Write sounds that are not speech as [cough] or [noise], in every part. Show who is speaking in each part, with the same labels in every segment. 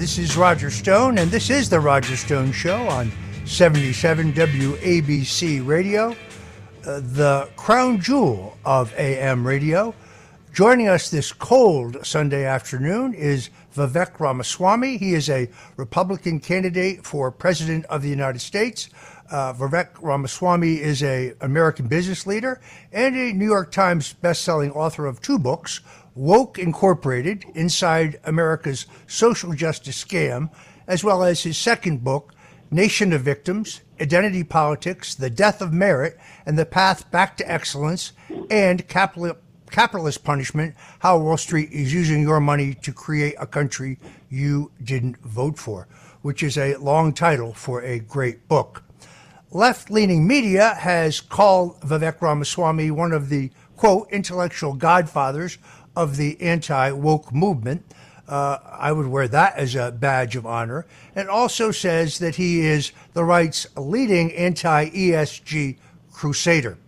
Speaker 1: This is Roger Stone, and this is the Roger Stone Show on 77 WABC Radio, uh, the crown jewel of AM radio. Joining us this cold Sunday afternoon is Vivek Ramaswamy. He is a Republican candidate for President of the United States. Uh, Vivek Ramaswamy is a American business leader and a New York Times bestselling author of two books, Woke Incorporated Inside America's Social Justice Scam, as well as his second book, Nation of Victims Identity Politics, The Death of Merit, and the Path Back to Excellence, and Capital, Capitalist Punishment How Wall Street is Using Your Money to Create a Country You Didn't Vote For, which is a long title for a great book. Left leaning media has called Vivek Ramaswamy one of the, quote, intellectual godfathers of the anti woke movement. Uh, I would wear that as a badge of honor. And also says that he is the right's leading anti ESG crusader.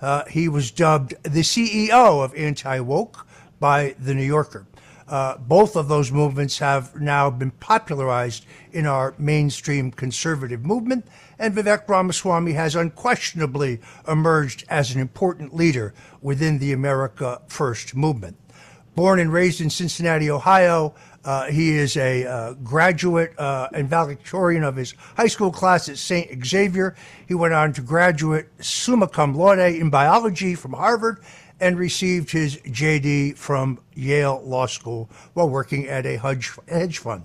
Speaker 1: Uh, he was dubbed the CEO of anti woke by The New Yorker. Uh, both of those movements have now been popularized in our mainstream conservative movement, and Vivek Ramaswamy has unquestionably emerged as an important leader within the America First movement. Born and raised in Cincinnati, Ohio, uh, he is a uh, graduate uh, and valedictorian of his high school class at St. Xavier. He went on to graduate summa cum laude in biology from Harvard and received his JD from Yale Law School while working at a hedge fund.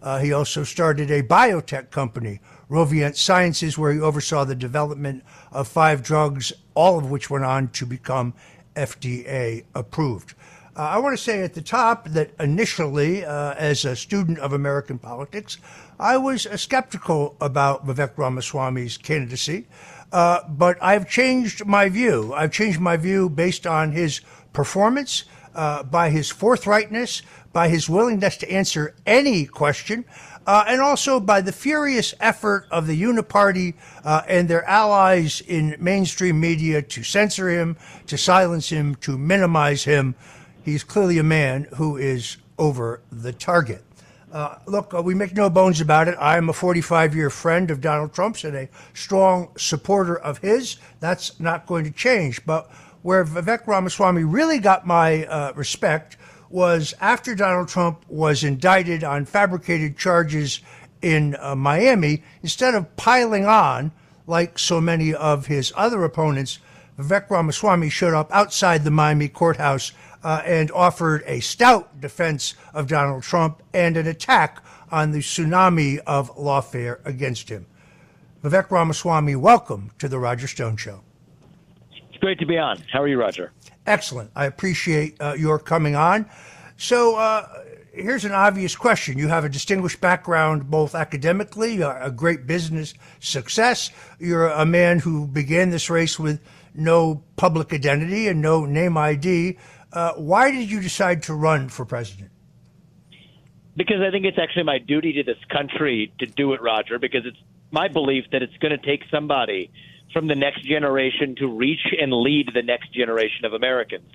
Speaker 1: Uh, he also started a biotech company, Roivant Sciences, where he oversaw the development of five drugs, all of which went on to become FDA approved. Uh, I want to say at the top that initially, uh, as a student of American politics, I was uh, skeptical about Vivek Ramaswamy's candidacy, uh, but I've changed my view. I've changed my view based on his performance, uh, by his forthrightness, by his willingness to answer any question, uh, and also by the furious effort of the Uniparty uh, and their allies in mainstream media to censor him, to silence him, to minimize him. He's clearly a man who is over the target. Uh, look, uh, we make no bones about it. I am a 45 year friend of Donald Trump's and a strong supporter of his. That's not going to change. But where Vivek Ramaswamy really got my uh, respect was after Donald Trump was indicted on fabricated charges in uh, Miami, instead of piling on like so many of his other opponents, Vivek Ramaswamy showed up outside the Miami courthouse uh, and offered a stout defense of Donald Trump and an attack on the tsunami of lawfare against him. Vivek Ramaswamy, welcome to the Roger Stone Show.
Speaker 2: It's great to be on. How are you, Roger?
Speaker 1: Excellent. I appreciate uh, your coming on. So, uh, here's an obvious question. You have a distinguished background, both academically, a great business success. You're a man who began this race with no public identity and no name ID. Uh, why did you decide to run for president?
Speaker 2: Because I think it's actually my duty to this country to do it, Roger, because it's my belief that it's going to take somebody from the next generation to reach and lead the next generation of Americans.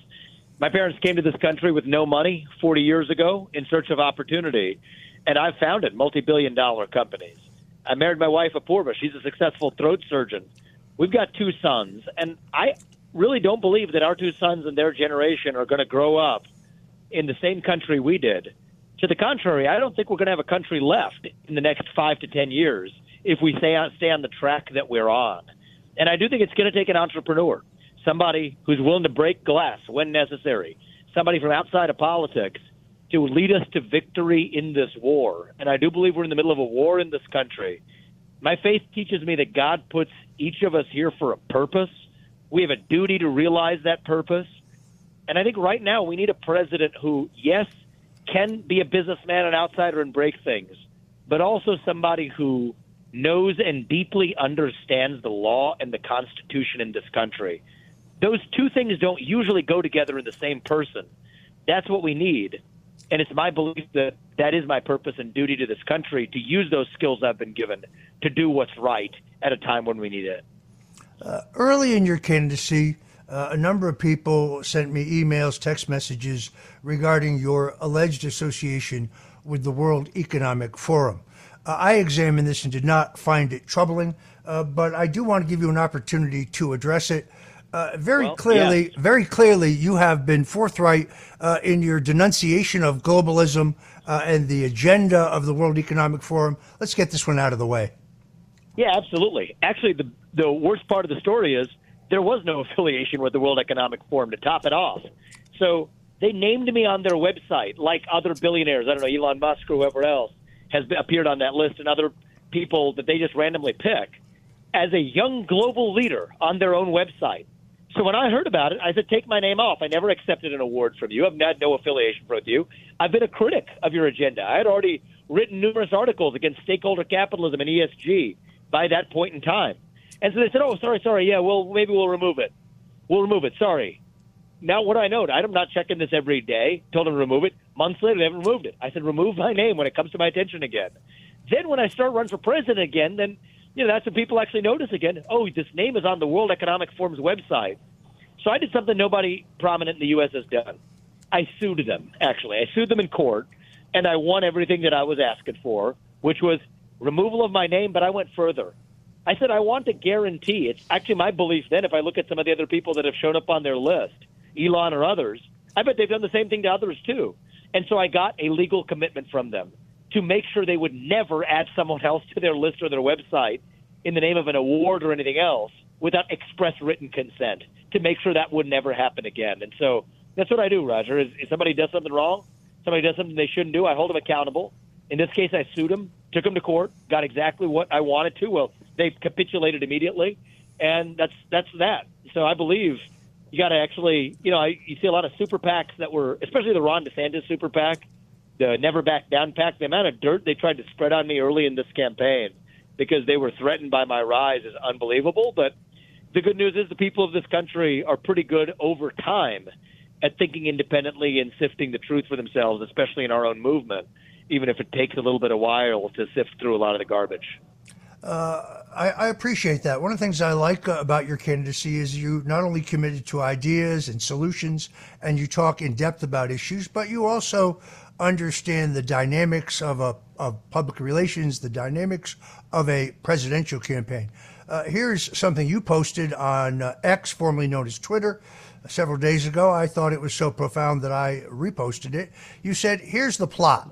Speaker 2: My parents came to this country with no money 40 years ago in search of opportunity, and I've founded multi billion dollar companies. I married my wife, Apurva. She's a successful throat surgeon. We've got two sons, and I really don't believe that our two sons and their generation are going to grow up in the same country we did. To the contrary, I don't think we're going to have a country left in the next five to ten years if we stay on, stay on the track that we're on. And I do think it's going to take an entrepreneur, somebody who's willing to break glass when necessary, somebody from outside of politics to lead us to victory in this war. And I do believe we're in the middle of a war in this country. My faith teaches me that God puts each of us here for a purpose. We have a duty to realize that purpose. And I think right now we need a president who, yes, can be a businessman, an outsider, and break things, but also somebody who knows and deeply understands the law and the Constitution in this country. Those two things don't usually go together in the same person. That's what we need. And it's my belief that that is my purpose and duty to this country to use those skills I've been given to do what's right at a time when we need it.
Speaker 1: Uh, early in your candidacy, uh, a number of people sent me emails, text messages regarding your alleged association with the World Economic Forum. Uh, I examined this and did not find it troubling, uh, but I do want to give you an opportunity to address it. Uh, very
Speaker 2: Well,
Speaker 1: clearly,
Speaker 2: yeah.
Speaker 1: very clearly, you have been forthright uh, in your denunciation of globalism uh, and the agenda of the World Economic Forum. Let's get this one out of the way.
Speaker 2: Yeah, absolutely. Actually, the the worst part of the story is there was no [laughs] affiliation with the World Economic Forum to top it off. So they named me on their website, like other billionaires. I don't know, Elon Musk or whoever else has appeared on that list, and other people that they just randomly pick as a young global leader on their own website. So when I heard about it, I said, take my name off. I never accepted an award from you. I've had no affiliation with you. I've been a critic of your agenda. I had already written numerous articles against stakeholder capitalism and ESG by that point in time. And so they said, oh, sorry, sorry. Yeah, well, maybe we'll remove it. We'll remove it. Sorry. Now, what do I know? I'm not checking this every day. Told them to remove it. Months later, they haven't removed it. I said, remove my name when it comes to my attention again. Then when I start running for president again, then you know that's when people actually notice again. Oh, this name is on the World Economic Forum's website. So I did something nobody prominent in the U.S. has done. I sued them. Actually, I sued them in court, and I won everything that I was asking for, which was removal of my name. But I went further. I said I want to guarantee. It's actually my belief. Then, if I look at some of the other people that have shown up on their list, Elon or others, I bet they've done the same thing to others too. And so I got a legal commitment from them to make sure they would never add someone else to their list or their website in the name of an award or anything else without express written consent to make sure that would never happen again. And so that's what I do, Roger. Is if somebody does something wrong, somebody does something they shouldn't do, I hold them accountable. In this case, I sued them, took them to court, got exactly what I wanted to. Well, they capitulated immediately, and that's that's that. So I believe you got to actually, you know, I, you see a lot of super PACs that were, especially the Ron DeSantis super PAC, the Never Back Down PAC. The amount of dirt they tried to spread on me early in this campaign because they were threatened by my rise is unbelievable. But the good news is the people of this country are pretty good over time at thinking independently and sifting the truth for themselves, especially in our own movement, even if it takes a little bit of while to sift through a lot of the garbage.
Speaker 1: I, I appreciate that. One of the things I like uh, about your candidacy is you not only committed to ideas and solutions and you talk in depth about issues, but you also understand the dynamics of a of public relations, the dynamics of a presidential campaign. Uh, here's something you posted on uh, X, formerly known as Twitter, several days ago. I thought it was so profound that I reposted it. You said, "Here's the plot."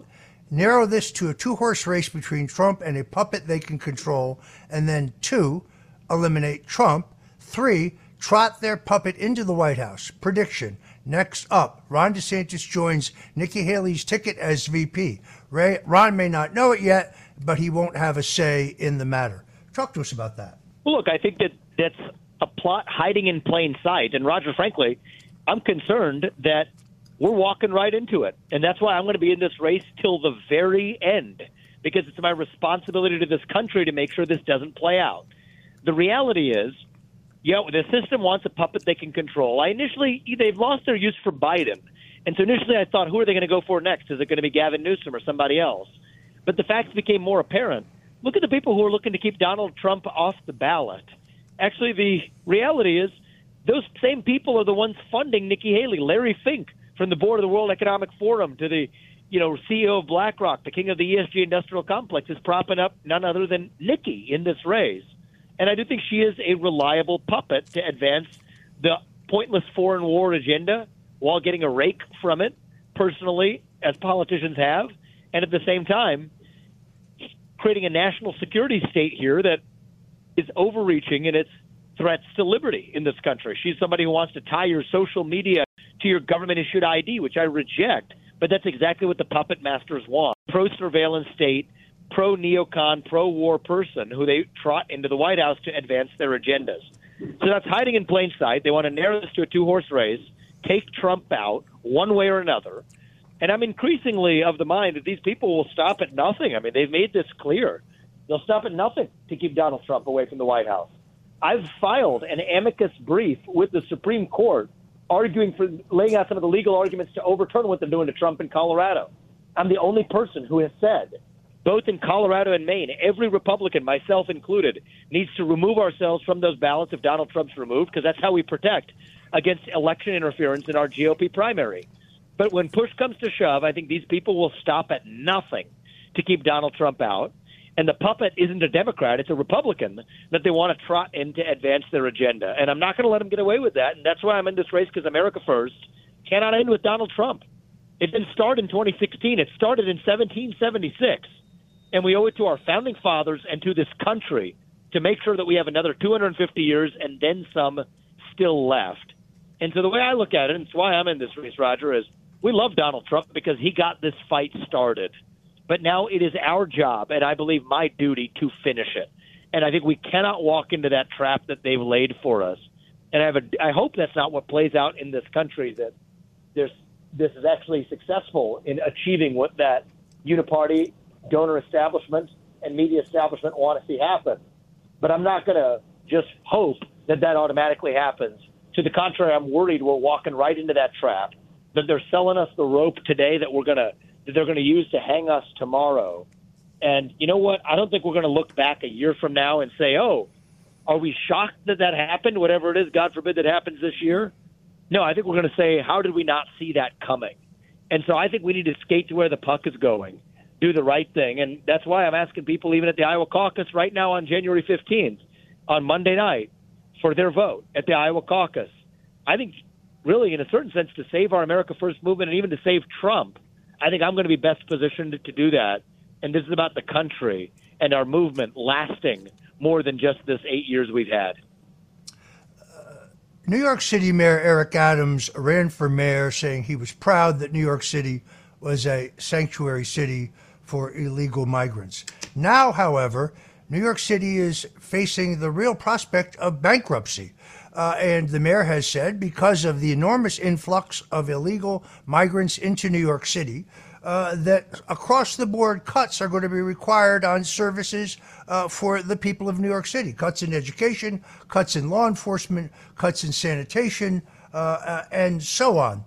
Speaker 1: Narrow this to a two horse race between Trump and a puppet they can control, and then two, eliminate Trump. Three, trot their puppet into the White House. Prediction. Next up, Ron DeSantis joins Nikki Haley's ticket as VP. Ray, Ron may not know it yet, but he won't have a say in the matter. Talk to us about that.
Speaker 2: Well, look, I think that that's a plot hiding in plain sight. And Roger, frankly, I'm concerned that we're walking right into it. And that's why I'm going to be in this race till the very end because it's my responsibility to this country to make sure this doesn't play out. The reality is, yeah, the system wants a puppet they can control. I initially, they've lost their use for Biden. And so initially I thought, who are they going to go for next? Is it going to be Gavin Newsom or somebody else? But the facts became more apparent. Look at the people who are looking to keep Donald Trump off the ballot. Actually, the reality is those same people are the ones funding Nikki Haley. Larry Fink from the board of the World Economic Forum to the you know CEO of BlackRock, the king of the ESG industrial complex, is propping up none other than Nikki in this race. And I do think she is a reliable puppet to advance the pointless foreign war agenda while getting a rake from it personally, as politicians have, and at the same time creating a national security state here that is overreaching in its threats to liberty in this country. She's somebody who wants to tie your social media to your government issued ID, which I reject. But that's exactly what the puppet masters want. Pro surveillance state, pro neocon, pro war person who they trot into the White House to advance their agendas. So that's hiding in plain sight. They want to narrow this to a two horse race, take Trump out one way or another. And I'm increasingly of the mind that these people will stop at nothing. I mean, they've made this clear. They'll stop at nothing to keep Donald Trump away from the White House. I've filed an amicus brief with the Supreme Court arguing for laying out some of the legal arguments to overturn what they're doing to Trump in Colorado. I'm the only person who has said, both in Colorado and Maine, every Republican, myself included, needs to remove ourselves from those ballots if Donald Trump's removed, because that's how we protect against election interference in our GOP primary. But when push comes to shove, I think these people will stop at nothing to keep Donald Trump out. And the puppet isn't a Democrat, it's a Republican that they want to trot in to advance their agenda. And I'm not going to let them get away with that. And that's why I'm in this race because America First cannot end with Donald Trump. It didn't start in 2016, it started in 1776. And we owe it to our founding fathers and to this country to make sure that we have another 250 years and then some still left. And so the way I look at it, and it's why I'm in this race, Roger, is we love Donald Trump because he got this fight started. But now it is our job, and I believe my duty, to finish it. And I think we cannot walk into that trap that they've laid for us. And I have a, I hope that's not what plays out in this country. That there's this is actually successful in achieving what that uniparty donor establishment and media establishment want to see happen. But I'm not going to just hope that that automatically happens. To the contrary, I'm worried we're walking right into that trap. That they're selling us the rope today that we're going to that they're going to use to hang us tomorrow. And you know what? I don't think we're going to look back a year from now and say, "Oh, are we shocked that that happened? Whatever it is, God forbid that happens this year." No, I think we're going to say, "How did we not see that coming?" And so I think we need to skate to where the puck is going, do the right thing, and that's why I'm asking people, even at the Iowa caucus right now on January 15th, on Monday night, for their vote at the Iowa caucus. I think, really, in a certain sense, to save our America First movement and even to save Trump, I think I'm going to be best positioned to do that. And this is about the country and our movement lasting more than just this eight years we've had.
Speaker 1: Uh, New York City Mayor Eric Adams ran for mayor, saying he was proud that New York City was a sanctuary city for illegal migrants. Now, however, New York City is facing the real prospect of bankruptcy. Uh, and the mayor has said because of the enormous influx of illegal migrants into New York City, uh, that across the board cuts are going to be required on services uh, for the people of New York City. Cuts in education, cuts in law enforcement, cuts in sanitation, uh, uh, and so on.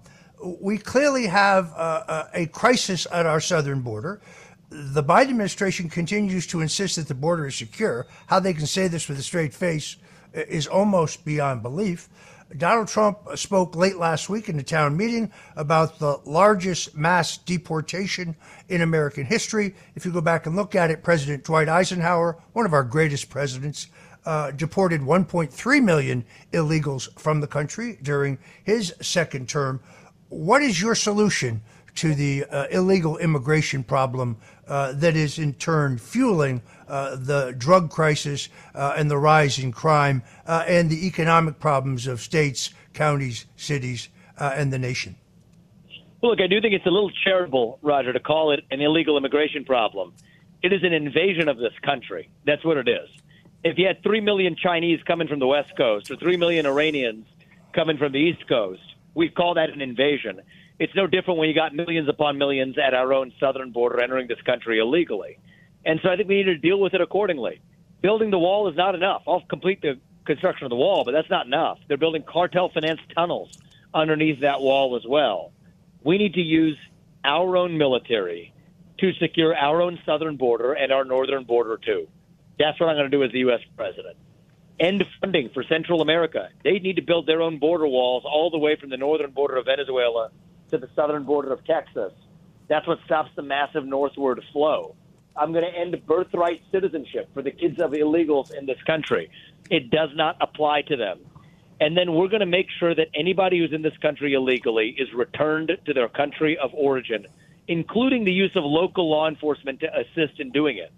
Speaker 1: We clearly have uh, a crisis at our southern border. The Biden administration continues to insist that the border is secure. How they can say this with a straight face is almost beyond belief. Donald Trump spoke late last week in the town meeting about the largest mass deportation in American history. If you go back and look at it, President Dwight Eisenhower, one of our greatest presidents, uh, deported 1.3 million illegals from the country during his second term. What is your solution to the uh, illegal immigration problem uh, that is in turn fueling uh, the drug crisis uh, and the rise in crime uh, and the economic problems of states, counties, cities, uh, and the nation.
Speaker 2: Well, look, I do think it's a little charitable, Roger, to call it an illegal immigration problem. It is an invasion of this country. That's what it is. If you had 3 million Chinese coming from the West Coast or 3 million Iranians coming from the East Coast, we'd call that an invasion. It's no different when you got millions upon millions at our own southern border entering this country illegally. And so I think we need to deal with it accordingly. Building the wall is not enough. I'll complete the construction of the wall, but that's not enough. They're building cartel financed tunnels underneath that wall as well. We need to use our own military to secure our own southern border and our northern border too. That's what I'm going to do as the U.S. president. End funding for Central America. They need to build their own border walls all the way from the northern border of Venezuela to the southern border of Texas. That's what stops the massive northward flow. I'm going to end birthright citizenship for the kids of illegals in this country. It does not apply to them. And then we're going to make sure that anybody who's in this country illegally is returned to their country of origin, including the use of local law enforcement to assist in doing it.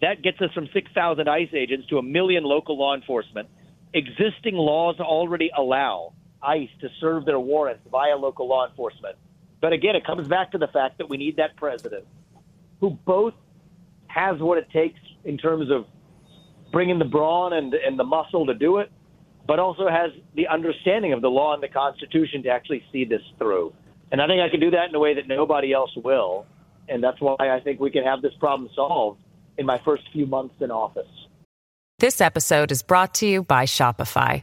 Speaker 2: That gets us from 6,000 ICE agents to a million local law enforcement. Existing laws already allow ICE to serve their warrants via local law enforcement. But again, it comes back to the fact that we need that president who both has what it takes in terms of bringing the brawn and, and the muscle to do it, but also has the understanding of the law and the Constitution to actually see this through. And I think I can do that in a way that nobody else will. And that's why I think we can have this problem solved in my first few months in office.
Speaker 3: This episode is brought to you by Shopify.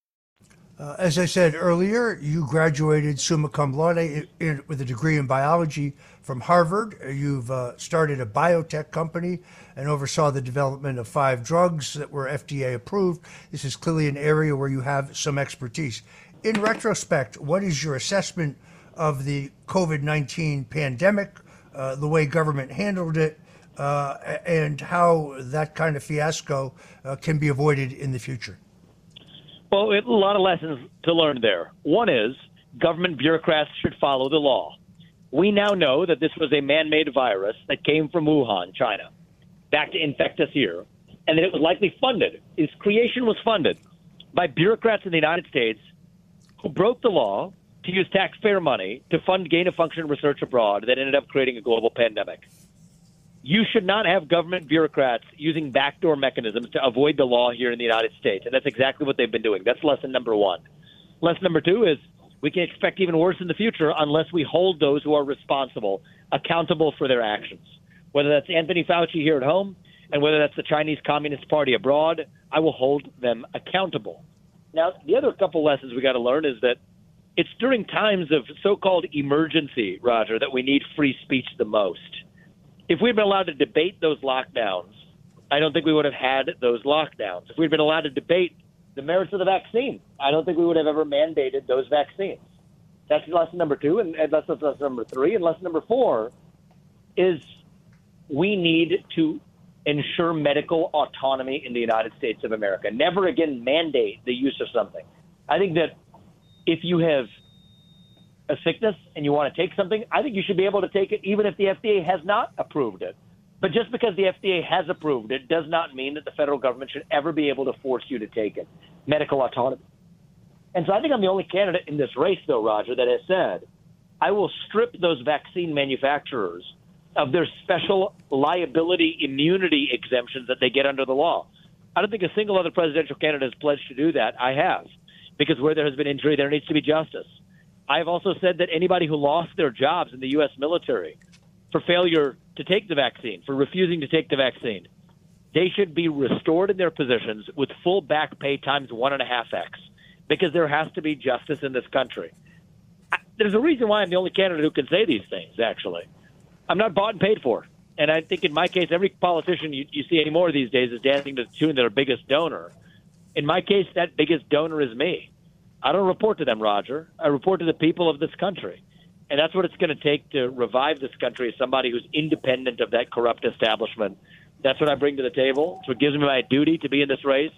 Speaker 1: Uh, as I said earlier, you graduated summa cum laude in, in, with a degree in biology from Harvard. You've uh, started a biotech company and oversaw the development of five drugs that were FDA approved. This is clearly an area where you have some expertise. In retrospect, what is your assessment of the COVID 19 pandemic, uh, the way government handled it, uh, and how that kind of fiasco uh, can be avoided in the future?
Speaker 2: Well, a lot of lessons to learn there. One is government bureaucrats should follow the law. We now know that this was a man made virus that came from Wuhan, China, back to infect us here, and that it was likely funded. Its creation was funded by bureaucrats in the United States who broke the law to use taxpayer money to fund gain of function research abroad that ended up creating a global pandemic you should not have government bureaucrats using backdoor mechanisms to avoid the law here in the United States. And that's exactly what they've been doing. That's lesson number one. Lesson number two is we can expect even worse in the future unless we hold those who are responsible accountable for their actions. Whether that's Anthony Fauci here at home and whether that's the Chinese Communist Party abroad, I will hold them accountable. Now, the other couple lessons we got to learn is that it's during times of so called emergency, Roger, that we need free speech the most if we'd been allowed to debate those lockdowns, I don't think we would have had those lockdowns. If we'd been allowed to debate the merits of the vaccine, I don't think we would have ever mandated those vaccines. That's lesson number two, and, and lesson number three. And lesson number four is we need to ensure medical autonomy in the United States of America. Never again mandate the use of something. I think that if you have a sickness and you want to take something, I think you should be able to take it even if the FDA has not approved it. But just because the FDA has approved it does not mean that the federal government should ever be able to force you to take it. Medical autonomy. And so I think I'm the only candidate in this race, though, Roger, that has said I will strip those vaccine manufacturers of their special liability immunity exemptions that they get under the law. I don't think a single other presidential candidate has pledged to do that. I have, because where there has been injury, there needs to be justice. I've also said that anybody who lost their jobs in the U.S. military for failure to take the vaccine, for refusing to take the vaccine, they should be restored in their positions with full back pay times one and a half X because there has to be justice in this country. There's a reason why I'm the only candidate who can say these things, actually. I'm not bought and paid for. And I think in my case, every politician you, you see anymore these days is dancing to the tune of their biggest donor. In my case, that biggest donor is me. I don't report to them, Roger. I report to the people of this country. And that's what it's going to take to revive this country as somebody who's independent of that corrupt establishment. That's what I bring to the table. It's what gives me my duty to be in this race.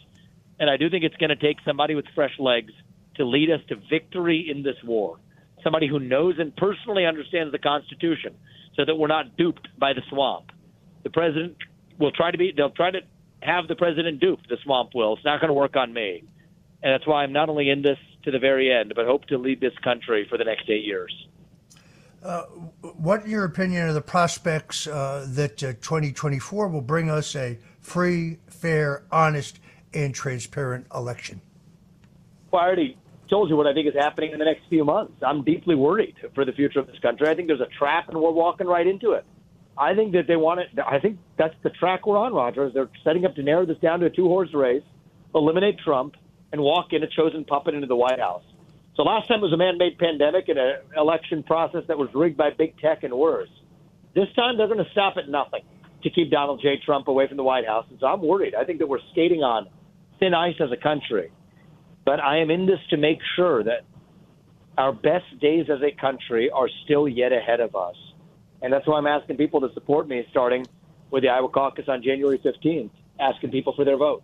Speaker 2: And I do think it's going to take somebody with fresh legs to lead us to victory in this war. Somebody who knows and personally understands the Constitution so that we're not duped by the swamp. The president will try to be, they'll try to have the president duped, the swamp will. It's not going to work on me. And that's why I'm not only in this to the very end, but hope to lead this country for the next eight years.
Speaker 1: Uh, what, in your opinion, are the prospects uh, that uh, 2024 will bring us a free, fair, honest, and transparent election?
Speaker 2: Well, I already told you what I think is happening in the next few months. I'm deeply worried for the future of this country. I think there's a trap, and we're walking right into it. I think that they want it. I think that's the track we're on, Roger. They're setting up to narrow this down to a two-horse race, eliminate Trump, and walk in a chosen puppet into the White House. So last time it was a man-made pandemic and an election process that was rigged by big tech and worse. This time they're going to stop at nothing to keep Donald J. Trump away from the White House. And so I'm worried. I think that we're skating on thin ice as a country. But I am in this to make sure that our best days as a country are still yet ahead of us. And that's why I'm asking people to support me, starting with the Iowa caucus on January 15th, asking people for their vote.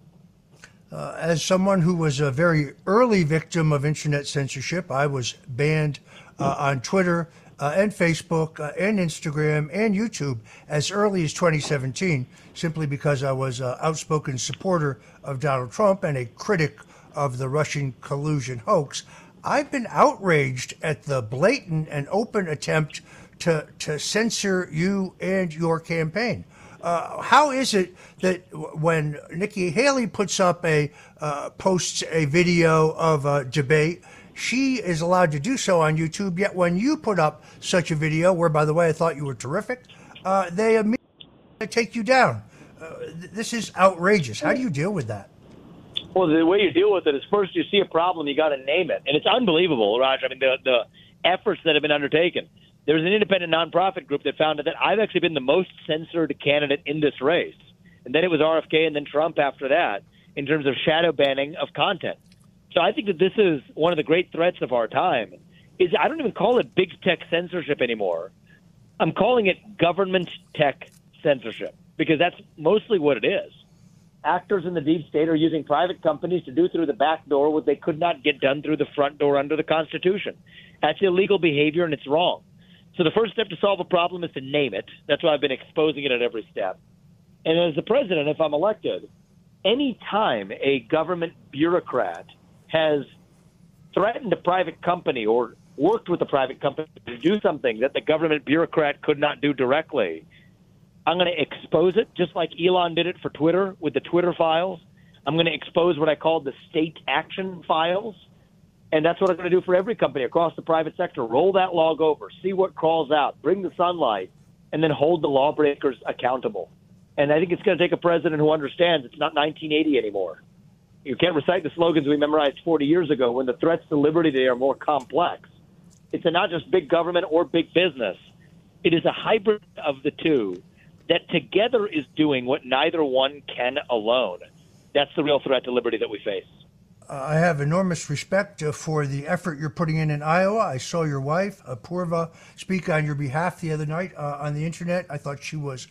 Speaker 1: Uh, as someone who was a very early victim of internet censorship, I was banned uh, on Twitter uh, and Facebook uh, and Instagram and YouTube as early as 2017, simply because I was an outspoken supporter of Donald Trump and a critic of the Russian collusion hoax. I've been outraged at the blatant and open attempt to, to censor you and your campaign. Uh, how is it that when Nikki Haley puts up a uh, posts a video of a debate, she is allowed to do so on YouTube. Yet when you put up such a video, where by the way I thought you were terrific, uh, they immediately take you down. Uh, th- this is outrageous. How do you deal with that?
Speaker 2: Well, the way you deal with it is first you see a problem, you got to name it, and it's unbelievable, Roger. I mean, the the efforts that have been undertaken. There's an independent nonprofit group that found that I've actually been the most censored candidate in this race, and then it was RFK and then Trump after that in terms of shadow banning of content. So I think that this is one of the great threats of our time. Is I don't even call it big tech censorship anymore. I'm calling it government tech censorship because that's mostly what it is actors in the deep state are using private companies to do through the back door what they could not get done through the front door under the Constitution. That's illegal behavior and it's wrong. So the first step to solve a problem is to name it. That's why I've been exposing it at every step. And as the president, if I'm elected, any time a government bureaucrat has threatened a private company or worked with a private company to do something that the government bureaucrat could not do directly, I'm going to expose it, just like Elon did it for Twitter with the Twitter files. I'm going to expose what I call the state action files. And that's what I'm going to do for every company across the private sector. Roll that log over, see what crawls out, bring the sunlight, and then hold the lawbreakers accountable. And I think it's going to take a president who understands it's not 1980 anymore. You can't recite the slogans we memorized 40 years ago when the threats to liberty today are more complex. It's not just big government or big business. It is a hybrid of the two that together is doing what neither one can alone. That's the real threat to liberty that we face.
Speaker 1: I have enormous respect uh, for the effort you're putting in in Iowa. I saw your wife, uh, Purva, speak on your behalf the other night uh, on the internet. I thought she was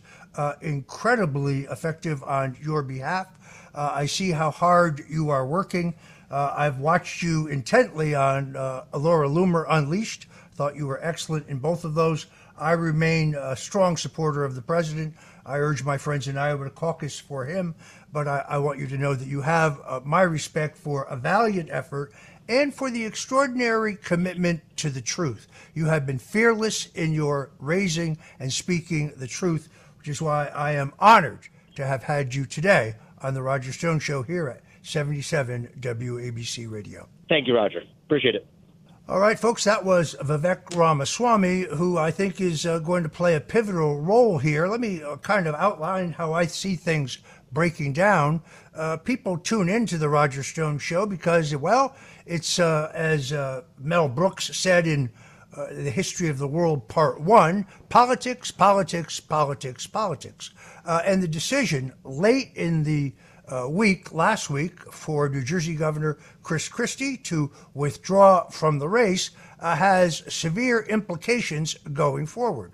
Speaker 1: incredibly effective on your behalf. I see how hard you are working. I've watched you intently on Laura Loomer Unleashed. Thought you were excellent in both of those. I remain a strong supporter of the president. I urge my friends in Iowa to caucus for him, but I, I want you to know that you have uh, my respect for a valiant effort and for the extraordinary commitment to the truth. You have been fearless in your raising and speaking the truth, which is why I am honored to have had you today on the Roger Stone Show here at 77 WABC Radio.
Speaker 2: Thank you, Roger. Appreciate it.
Speaker 1: All right, folks, that was Vivek Ramaswamy, who I think is uh, going to play a pivotal role here. Let me uh, kind of outline how I see things breaking down. Uh, people tune into the Roger Stone show because, well, it's uh, as uh, Mel Brooks said in uh, The History of the World, Part One politics, politics, politics, politics. and the decision late in the uh, week, last week, for New Jersey Governor Chris Christie to withdraw from the race uh, has severe implications going forward.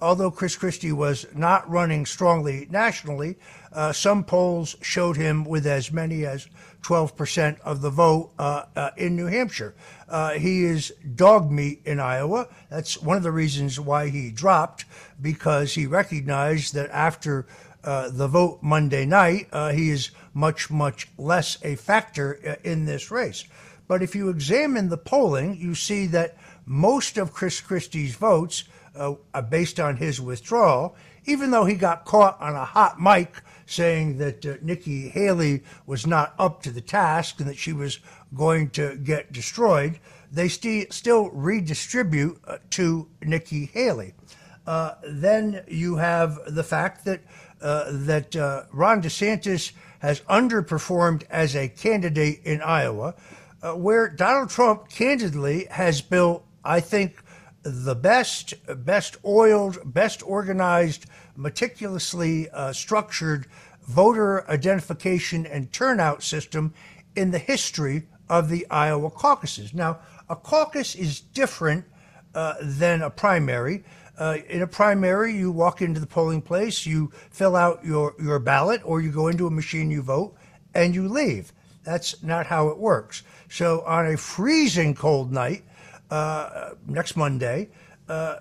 Speaker 1: Although Chris Christie was not running strongly nationally, uh, some polls showed him with as many as 12% of the vote uh, uh, in New Hampshire. Uh, he is dog meat in Iowa. That's one of the reasons why he dropped, because he recognized that after uh, the vote Monday night, uh, he is much, much less a factor uh, in this race. But if you examine the polling, you see that most of Chris Christie's votes uh, are based on his withdrawal, even though he got caught on a hot mic saying that uh, Nikki Haley was not up to the task and that she was going to get destroyed, they st- still redistribute uh, to Nikki Haley. Uh, then you have the fact that uh, that uh, Ron DeSantis has underperformed as a candidate in Iowa, uh, where Donald Trump candidly has built, I think, the best, best oiled, best organized, meticulously uh, structured voter identification and turnout system in the history of the Iowa caucuses. Now, a caucus is different uh, than a primary. Uh, in a primary, you walk into the polling place, you fill out your, your ballot, or you go into a machine, you vote, and you leave. That's not how it works. So on a freezing cold night, uh, next Monday, uh,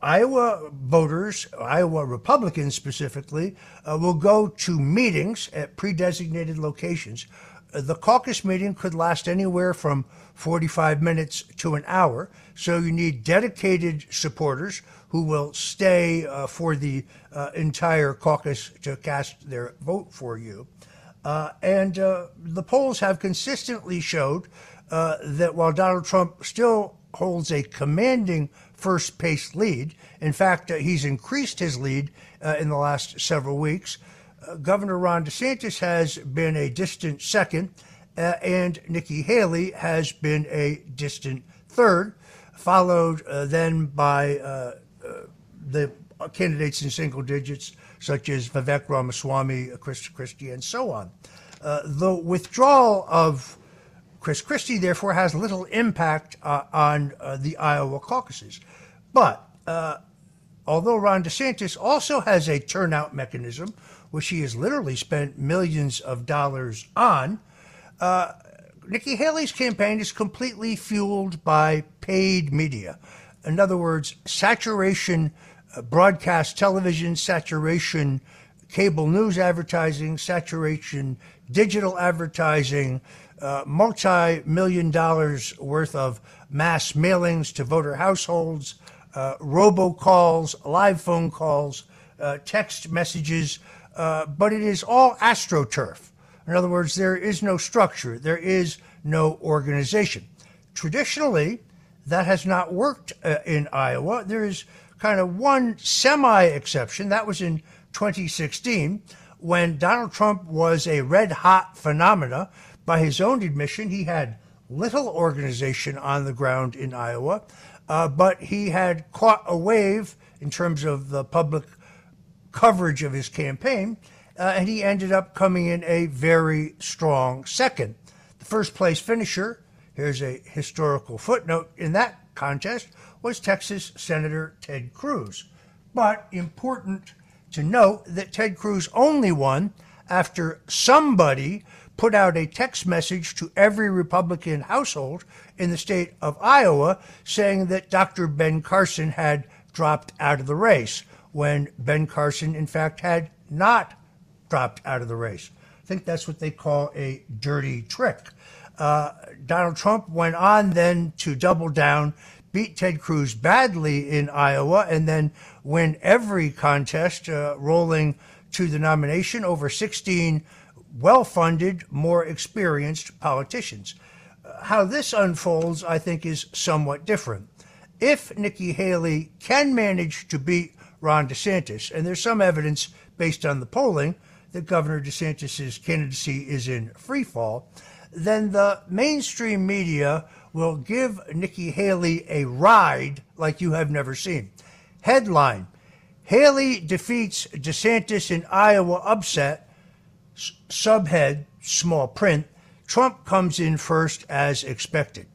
Speaker 1: Iowa voters, Iowa Republicans specifically, uh, will go to meetings at pre designated locations. The caucus meeting could last anywhere from 45 minutes to an hour. So you need dedicated supporters who will stay uh, for the uh, entire caucus to cast their vote for you. Uh, and uh, the polls have consistently showed uh, that while Donald Trump still holds a commanding first pace lead, in fact, uh, he's increased his lead in the last several weeks. Governor Ron DeSantis has been a distant second, and Nikki Haley has been a distant third, followed then by the candidates in single digits, such as Vivek Ramaswamy, Chris Christie, and so on. Uh, the withdrawal of Chris Christie, therefore, has little impact uh, on uh, the Iowa caucuses. But uh, although Ron DeSantis also has a turnout mechanism, which he has literally spent millions of dollars on, uh, Nikki Haley's campaign is completely fueled by paid media. In other words, saturation uh, broadcast television, saturation cable news advertising, saturation digital advertising, uh, multi million dollars worth of mass mailings to voter households, uh, robocalls, live phone calls, uh, text messages, uh, but it is all astroturf. In other words, there is no structure, there is no organization. Traditionally, that has not worked uh, in Iowa. There is kind of one semi exception. That was in 2016 when Donald Trump was a red hot phenomena. By his own admission, he had little organization on the ground in Iowa, uh, but he had caught a wave in terms of the public coverage of his campaign, uh, and he ended up coming in a very strong second. The first place finisher, here's a historical footnote in that contest, was Texas Senator Ted Cruz. But important to note that Ted Cruz only won after somebody put out a text message to every Republican household in the state of Iowa saying that Dr. Ben Carson had dropped out of the race when Ben Carson, in fact, had not dropped out of the race. I think that's what they call a dirty trick. Uh, Donald Trump went on then to double down beat Ted Cruz badly in Iowa and then win every contest uh, rolling to the nomination over 16 well funded, more experienced politicians. Uh, how this unfolds, I think, is somewhat different. If Nikki Haley can manage to beat Ron DeSantis, and there's some evidence based on the polling that Governor DeSantis' candidacy is in free fall, then the mainstream media will give Nikki Haley a ride like you have never seen. Headline Haley defeats DeSantis in Iowa upset. Subhead, small print. Trump comes in first as expected.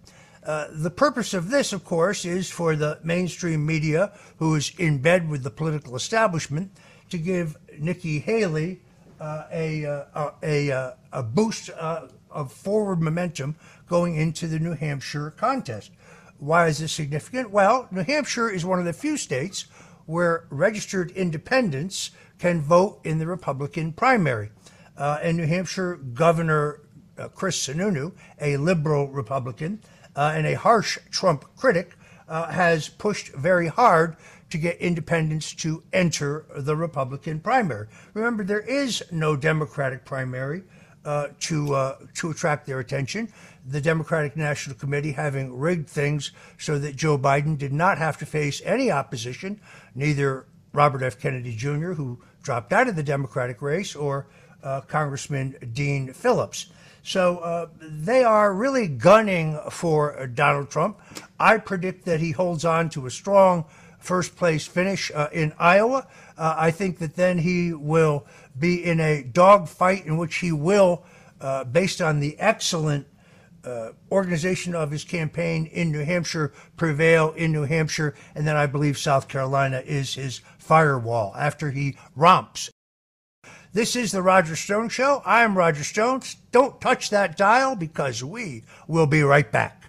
Speaker 1: Uh, the purpose of this, of course, is for the mainstream media, who is in bed with the political establishment, to give Nikki Haley uh, a, uh, a, a, a, boost uh, of forward momentum going into the New Hampshire contest. Why is this significant? Well, New Hampshire is one of the few states where registered independents can vote in the Republican primary. Uh, and New Hampshire Governor uh, Chris Sununu, a liberal Republican uh, and a harsh Trump critic, uh, has pushed very hard to get independents to enter the Republican primary. Remember, there is no Democratic primary uh, to uh, to attract their attention. The Democratic National Committee having rigged things so that Joe Biden did not have to face any opposition, neither Robert F. Kennedy Jr., who dropped out of the Democratic race, or uh, Congressman Dean Phillips. So uh, they are really gunning for Donald Trump. I predict that he holds on to a strong first place finish uh, in Iowa. Uh, I think that then he will be in a dogfight in which he will, uh, based on the excellent uh, organization of his campaign in New Hampshire, prevail in New Hampshire. And then I believe South Carolina is his firewall after he romps. This is the Roger Stone Show. I am Roger Stone. Don't touch that dial because we will be right back.